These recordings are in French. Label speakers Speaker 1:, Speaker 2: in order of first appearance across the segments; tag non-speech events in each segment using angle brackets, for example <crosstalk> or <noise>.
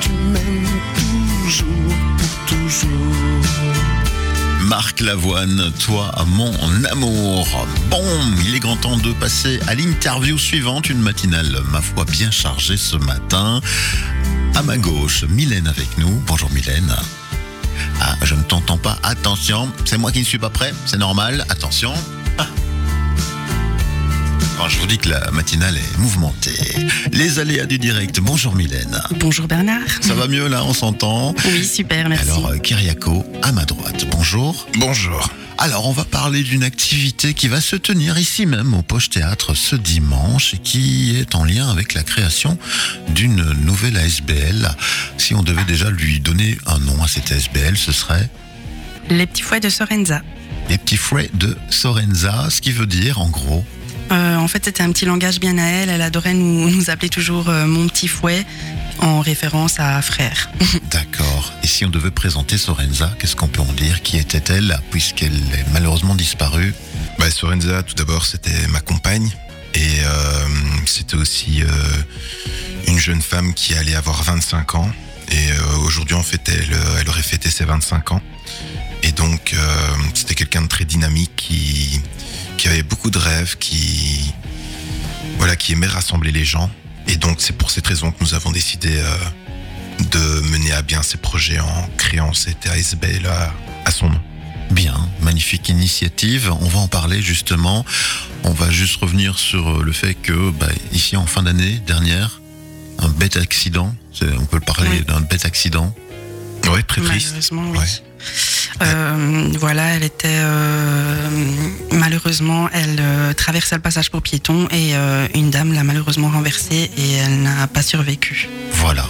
Speaker 1: tu m'aimes toujours, toujours?
Speaker 2: Marc Lavoine, toi, mon amour. Bon, il est grand temps de passer à l'interview suivante, une matinale, ma foi, bien chargée ce matin. À ma gauche, Mylène avec nous. Bonjour Mylène. Ah, je ne t'entends pas. Attention, c'est moi qui ne suis pas prêt. C'est normal. Attention. Ah. Alors, je vous dis que la matinale est mouvementée. Les aléas du direct. Bonjour Mylène.
Speaker 3: Bonjour Bernard.
Speaker 2: Ça va mieux là, on s'entend
Speaker 3: Oui, super, merci.
Speaker 2: Alors, euh, Kyriako, à ma droite. Bonjour.
Speaker 4: Bonjour.
Speaker 2: Alors, on va parler d'une activité qui va se tenir ici même au Poche Théâtre ce dimanche et qui est en lien avec la création d'une nouvelle ASBL. Si on devait déjà lui donner un nom à cette ASBL, ce serait
Speaker 3: Les petits fouets de Sorenza.
Speaker 2: les petits fouets de Sorenza, ce qui veut dire en gros
Speaker 3: Euh, en fait, c'était un petit langage bien à elle. Elle adorait nous, nous appeler toujours euh, mon petit fouet en référence à frère. <laughs>
Speaker 2: D'accord. Et si on devait présenter Sorenza, qu'est-ce qu'on peut en dire? Qui était-elle puisqu'elle est malheureusement disparue?
Speaker 4: Bah, Sorenza, tout d'abord, c'était ma compagne. Et euh, c'était aussi euh, une jeune femme qui allait avoir 25 ans. Et euh, aujourd'hui, en fait, elle, elle aurait fêté ses 25 ans. Et donc, euh, c'était quelqu'un de très dynamique qui, qui avait beaucoup de rêves, qui, voilà, qui aimait rassembler les gens. Et donc, c'est pour cette raison que nous avons décidé euh, de mener à bien ces projets en créant cette ASBL à, à son nom.
Speaker 2: Bien, magnifique initiative. On va en parler justement. On va juste revenir sur euh, le fait que bah, ici en fin d'année dernière, un bête accident. On peut le parler
Speaker 3: Oui.
Speaker 2: d'un bête accident.
Speaker 4: Ouais, très triste.
Speaker 3: Malheureusement, oui.
Speaker 4: Ouais.
Speaker 3: Euh, voilà, elle était euh, malheureusement, elle euh, traversait le passage pour piétons et euh, une dame l'a malheureusement renversée et elle n'a pas survécu.
Speaker 2: Voilà.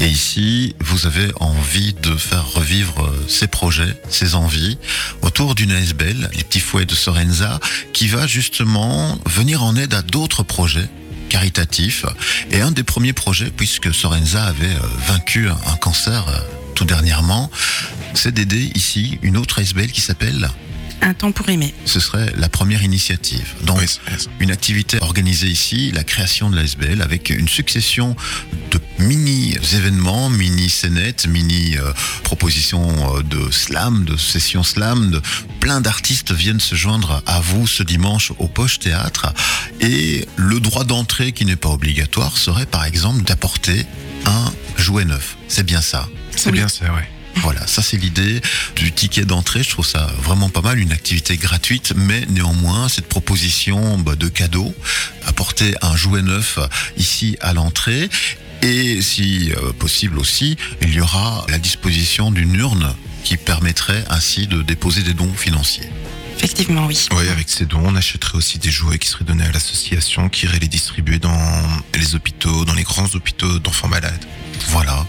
Speaker 2: Et ici, vous avez envie de faire revivre ces projets, ces envies, autour d'une ASBL, les petits fouets de Sorenza, qui va justement venir en aide à d'autres projets caritatifs. Et un des premiers projets, puisque Sorenza avait vaincu un cancer tout dernièrement, c'est d'aider ici une autre ASBL qui s'appelle,
Speaker 3: Un temps pour aimer.
Speaker 2: ce serait la première initiative. Donc,
Speaker 4: Oui,
Speaker 2: une activité organisée ici, la création de l'ASBL, avec une succession de mini-événements, mini-scénettes, mini-propositions euh, de slam, de sessions slam. De... Plein d'artistes viennent se joindre à vous ce dimanche au Poche Théâtre. Et le droit d'entrée, qui n'est pas obligatoire, serait par exemple d'apporter un jouet neuf. C'est bien ça.
Speaker 4: C'est
Speaker 3: Oui.
Speaker 4: bien ça, ouais.
Speaker 2: Voilà, ça c'est l'idée du ticket d'entrée. Je trouve ça vraiment pas mal, une activité gratuite, mais néanmoins cette proposition bah, de cadeau, apporter un jouet neuf ici à l'entrée. Et si euh, possible aussi, il y aura la disposition d'une urne qui permettrait ainsi de déposer des dons financiers.
Speaker 3: Effectivement, oui.
Speaker 4: Oui, avec ces dons, on achèterait aussi des jouets qui seraient donnés à l'association, qui irait les distribuer dans les hôpitaux, dans les grands hôpitaux d'enfants malades.
Speaker 2: Voilà.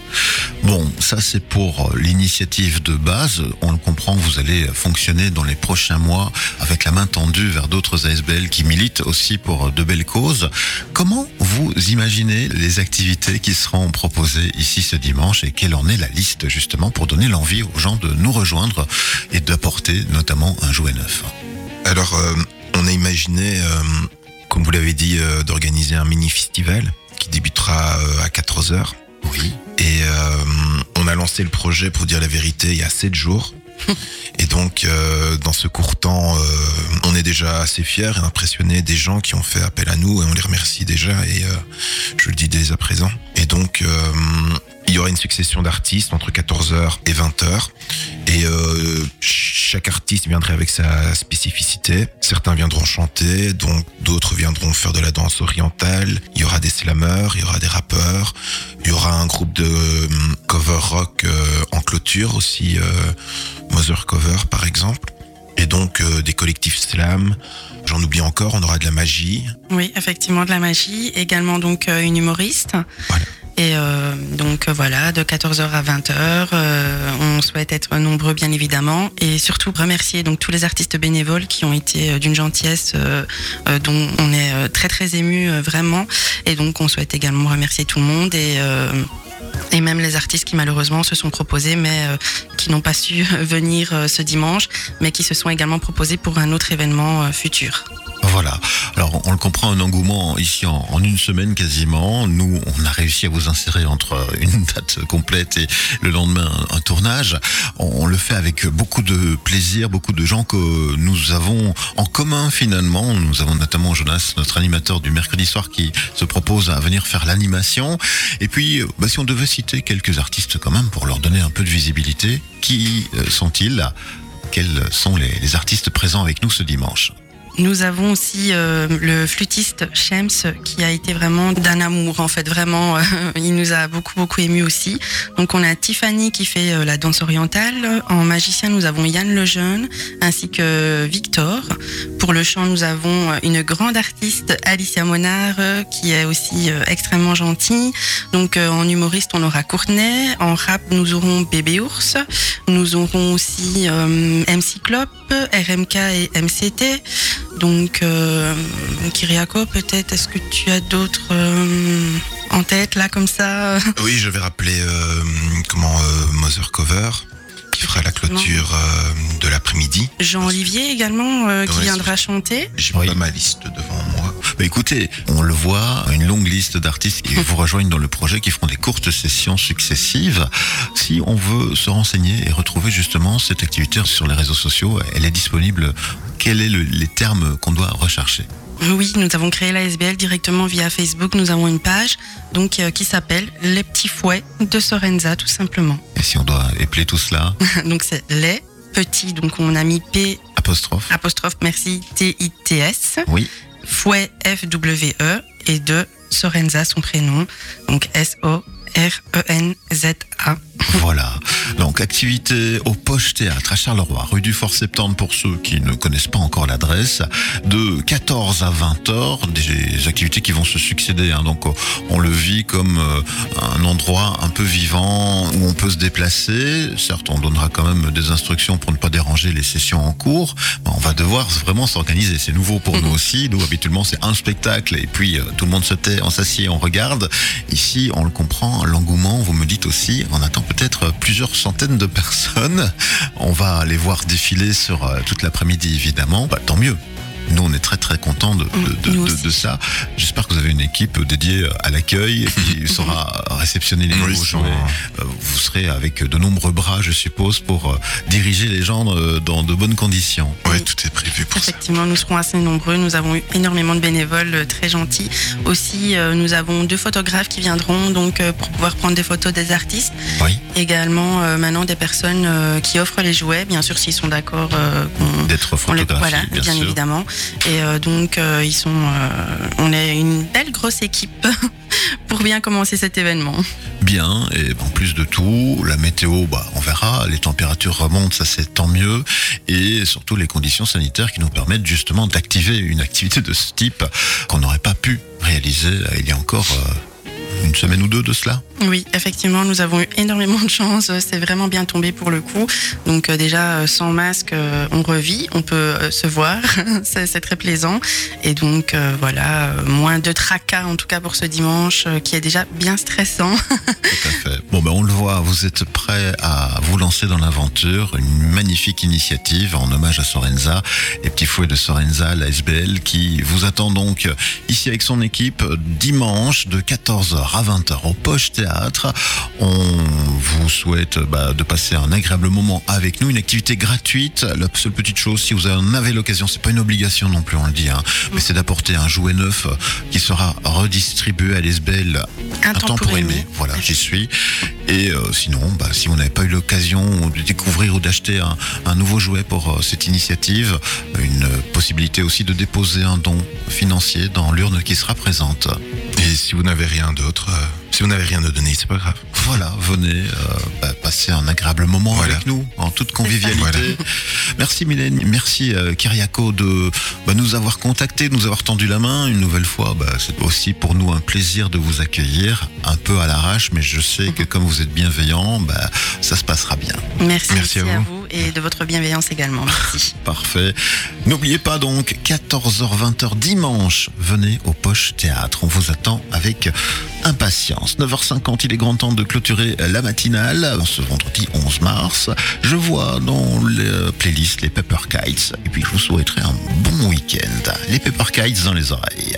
Speaker 2: Bon, ça c'est pour euh, l'initiative de base. On le comprend, vous allez fonctionner dans les prochains mois avec la main tendue vers d'autres ASBL qui militent aussi pour euh, de belles causes. Comment vous imaginez les activités qui seront proposées ici ce dimanche et quelle en est la liste justement pour donner l'envie aux gens de nous rejoindre et d'apporter notamment un jouet neuf?
Speaker 4: Alors, euh, on a imaginé, euh, comme vous l'avez dit, euh, d'organiser un mini-festival qui débutera euh, à 14h.
Speaker 2: Oui.
Speaker 4: Et euh, on a lancé le projet, pour dire la vérité, il y a 7 jours. <laughs> Et donc, euh, dans ce court temps, euh, on est déjà assez fiers et impressionnés des gens qui ont fait appel à nous et on les remercie déjà et euh, je le dis dès à présent. Et donc, euh, il y aura une succession d'artistes entre 14h et 20h et euh, chaque artiste viendrait avec sa spécificité. Certains viendront chanter, donc d'autres viendront faire de la danse orientale. Il y aura des slammers, il y aura des rappeurs, il y aura un groupe de cover rock euh, en clôture aussi, Mother Cover par exemple. Et donc euh, des collectifs slam. J'en oublie encore, on aura de la magie.
Speaker 3: Oui, effectivement, de la magie. Également, donc, euh, une humoriste.
Speaker 4: Voilà.
Speaker 3: Et euh, donc, voilà, de 14h à 20h. euh, on souhaite être nombreux, bien évidemment. Et surtout, remercier donc tous les artistes bénévoles qui ont été d'une gentillesse dont on est très, très ému, vraiment. Et donc, on souhaite également remercier tout le monde et... et même les artistes qui malheureusement se sont proposés mais euh, qui n'ont pas su <laughs> venir euh, ce dimanche mais qui se sont également proposés pour un autre événement euh, futur.
Speaker 2: Voilà. Alors, on le comprend, un engouement ici en, une semaine quasiment. Nous, on a réussi à vous insérer entre une date complète et le lendemain un, tournage. On, le fait avec beaucoup de plaisir, beaucoup de gens que nous avons en commun finalement. Nous avons notamment Jonas, notre animateur du mercredi soir, qui se propose à venir faire l'animation. Et puis, bah, si on devait citer quelques artistes quand même pour leur donner un peu de visibilité, qui euh, sont-ils Quels sont les artistes présents avec nous ce dimanche?
Speaker 3: Nous avons aussi euh, le flûtiste Shems qui a été vraiment d'un amour en fait vraiment euh, il nous a beaucoup beaucoup ému aussi. Donc on a Tiffany qui fait euh, la danse orientale, en magicien nous avons Yann Lejeune ainsi que Victor. Pour le chant nous avons une grande artiste Alicia Monard euh, qui est aussi euh, extrêmement gentille. Donc euh, en humoriste on aura Courtenay, en rap nous aurons Bébé Ours, nous aurons aussi euh, MC Clop, RMK et MCT. Donc, euh, Kyriako, peut-être, est-ce que tu as d'autres euh, en tête, là, comme ça?
Speaker 4: Oui, je vais rappeler euh, comment euh, Mother Cover qui fera la clôture euh, de l'après-midi.
Speaker 3: Jean-Olivier également, euh, qui viendra chanter.
Speaker 4: J'ai
Speaker 2: Oui.
Speaker 4: pas ma liste devant.
Speaker 2: Bah écoutez, on le voit, une longue liste d'artistes qui <laughs> vous rejoignent dans le projet, qui feront des courtes sessions successives. Si on veut se renseigner et retrouver justement cette activité sur les réseaux sociaux, elle est disponible. Quels sont les termes qu'on doit rechercher?
Speaker 3: Oui, nous avons créé la SBL directement via Facebook. Nous avons une page donc euh, qui s'appelle Les Petits Fouets de Sorenza, tout simplement.
Speaker 2: Et si on doit épeler tout cela, <laughs>
Speaker 3: donc, c'est les petits. Donc, on a mis P
Speaker 2: apostrophe
Speaker 3: apostrophe merci T-I-T-S.
Speaker 2: Oui.
Speaker 3: Fouet F-W-E et de Sorenza, son prénom. Donc S-O-R-E-N-Z-A.
Speaker 2: Voilà. Donc, activité au Poche Théâtre à Charleroi, rue du Fort Septembre pour ceux qui ne connaissent pas encore l'adresse, de 14 à 20 heures, des activités qui vont se succéder. hein. Donc, on le vit comme euh, un endroit un peu vivant où on peut se déplacer. Certes, on donnera quand même des instructions pour ne pas déranger les sessions en cours. On va devoir vraiment s'organiser. C'est nouveau pour nous <laughs> aussi. Nous, habituellement, c'est un spectacle et puis euh, tout le monde se tait, on s'assied, on regarde. Ici, on le comprend, l'engouement, vous me dites aussi, on attend peut-être plusieurs centaines de personnes. On va les voir défiler sur euh, toute l'après-midi, évidemment. Bah, tant mieux. Nous, on est très très contents de, de, de-
Speaker 3: Nous
Speaker 2: de-
Speaker 3: aussi.
Speaker 2: de ça. J'espère que vous avez une équipe dédiée à l'accueil qui <laughs> saura réceptionner les
Speaker 4: Oui,
Speaker 2: nouveaux jouets. Euh, Vous serez avec de nombreux bras, je suppose, pour euh, diriger les gens euh, dans de bonnes conditions.
Speaker 4: Ouais, tout est prévu pour ça.
Speaker 3: Effectivement, nous serons assez nombreux. Nous avons eu énormément de bénévoles euh, très gentils. Aussi, euh, nous avons deux photographes qui viendront donc euh, pour pouvoir prendre des photos des artistes.
Speaker 2: Oui.
Speaker 3: Également, euh, maintenant des personnes euh, qui offrent les jouets, bien sûr s'ils sont d'accord. euh, qu'on-
Speaker 2: D'être
Speaker 3: les- voilà,
Speaker 2: bien,
Speaker 3: bien,
Speaker 2: sûr.
Speaker 3: évidemment. Et euh, donc, euh, ils sont, euh, on est une belle grosse équipe <laughs> pour bien commencer cet événement.
Speaker 2: Bien, et en plus de tout, la météo, bah, on verra, les températures remontent, ça c'est tant mieux, et surtout les conditions sanitaires qui nous permettent justement d'activer une activité de ce type qu'on n'aurait pas pu réaliser il y a encore une semaine ou deux de cela.
Speaker 3: Oui, effectivement, nous avons eu énormément de chance. C'est vraiment bien tombé pour le coup. Donc euh, déjà, euh, sans masque, euh, on revit, on peut euh, se voir. <laughs> c'est très plaisant. Et donc euh, voilà, euh, moins de tracas en tout cas pour ce dimanche, euh, qui est déjà bien stressant. <laughs>
Speaker 2: Tout à fait. Bon, ben, on le voit, vous êtes prêts à vous lancer dans l'aventure. Une magnifique initiative en hommage à Sorenza, les petits fouets de Sorenza, la SBL, qui vous attend donc ici avec son équipe dimanche de 14h à 20h au Poche Théâtre. On vous souhaite bah, de passer un agréable moment avec nous, une activité gratuite. La seule petite chose, si vous en avez l'occasion, c'est pas une obligation non plus, on le dit, hein, mais c'est d'apporter un jouet neuf qui sera redistribué à l'SBL
Speaker 3: Un, temps, pour aimer.
Speaker 2: voilà, j'y suis. Et euh, sinon, bah, si vous n'avez pas eu l'occasion de découvrir ou d'acheter un, un nouveau jouet pour euh, cette initiative, une possibilité aussi de déposer un don financier dans l'urne qui sera présente.
Speaker 4: Et si vous n'avez rien d'autre, euh, si vous n'avez rien à donner, c'est pas grave.
Speaker 2: Voilà, venez euh, bah, passer un agréable moment
Speaker 4: Voilà.
Speaker 2: avec nous, en toute convivialité.
Speaker 4: Voilà.
Speaker 2: Merci Mylène, merci euh, Kyriako de bah, nous avoir contactés, de nous avoir tendu la main une nouvelle fois. Bah, c'est aussi pour nous un plaisir de vous accueillir, un peu à l'arrache, mais je sais que comme vous êtes bienveillant, bah, ça se passera bien.
Speaker 3: Merci,
Speaker 4: Merci à
Speaker 3: aussi à
Speaker 4: vous.
Speaker 3: vous et de votre bienveillance également. Merci. <laughs>
Speaker 2: Parfait. N'oubliez pas donc, 14h-20h dimanche, venez au Poche Théâtre. On vous attend avec impatience. 9h50, il est grand temps de clôturer la matinale ce vendredi 11 mars. Je vois dans les playlists les Pepper Kites. Et puis je vous souhaiterais un bon week-end. Les Pepper Kites dans les oreilles.